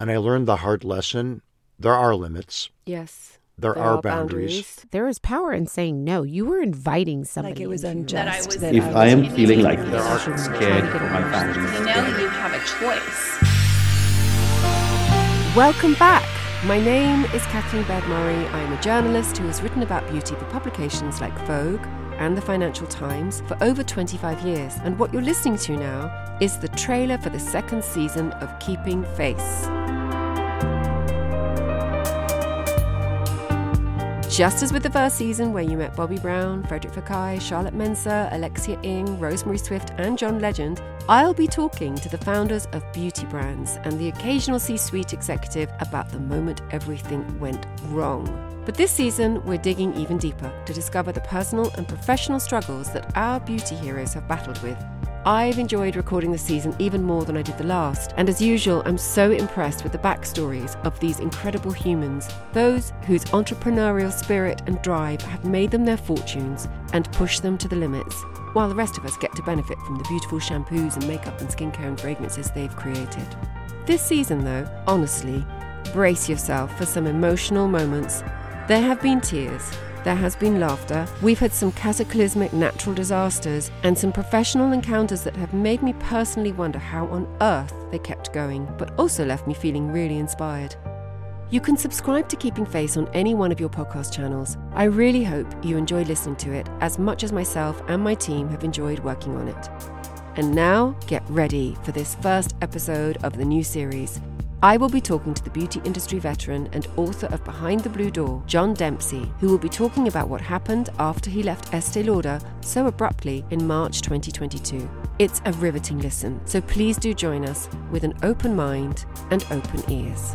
And I learned the hard lesson there are limits, Yes. there, There are, boundaries. There is power in saying no. You were inviting somebody. Like it was into your unjust. life. that If I am feeling like There this, are- scared for my You family, You know you have a choice. Welcome back. My name is Kathleen Baird Murray. I am a journalist who has written about beauty for publications like Vogue and the Financial Times for over 25 years. And what you're listening to now is the trailer for the second season of Keeping Face. Just as with the first season, where you met Bobbi Brown, Frédéric Fekkai, Charlotte Mensah, Alexia Ing, Rosemary Swift, and John Legend, I'll be talking to the founders of beauty brands and the occasional C suite executive about the moment everything went wrong. But this season, we're digging even deeper to discover the personal and professional struggles that our beauty heroes have battled with. I've enjoyed recording the season even more than I did the last, and as usual, I'm so impressed with the backstories of these incredible humans, those whose entrepreneurial spirit and drive have made them their fortunes and pushed them to the limits, while the rest of us get to benefit from the beautiful shampoos and makeup and skincare and fragrances they've created. This season, though, honestly, brace yourself for some emotional moments. There have been tears, there has been laughter, we've had some cataclysmic natural disasters, and some professional encounters that have made me personally wonder how on earth they kept going, but also left me feeling really inspired. You can subscribe to Keeping Face on any one of your podcast channels. I really hope you enjoy listening to it as much as myself and my team have enjoyed working on it. And now, get ready for this first episode of the new series. I will be talking to the beauty industry veteran and author of Behind the Blue Door, John Demsey, who will be talking about what happened after he left Estee Lauder so abruptly in March 2022. It's a riveting listen, so please do join us with an open mind and open ears.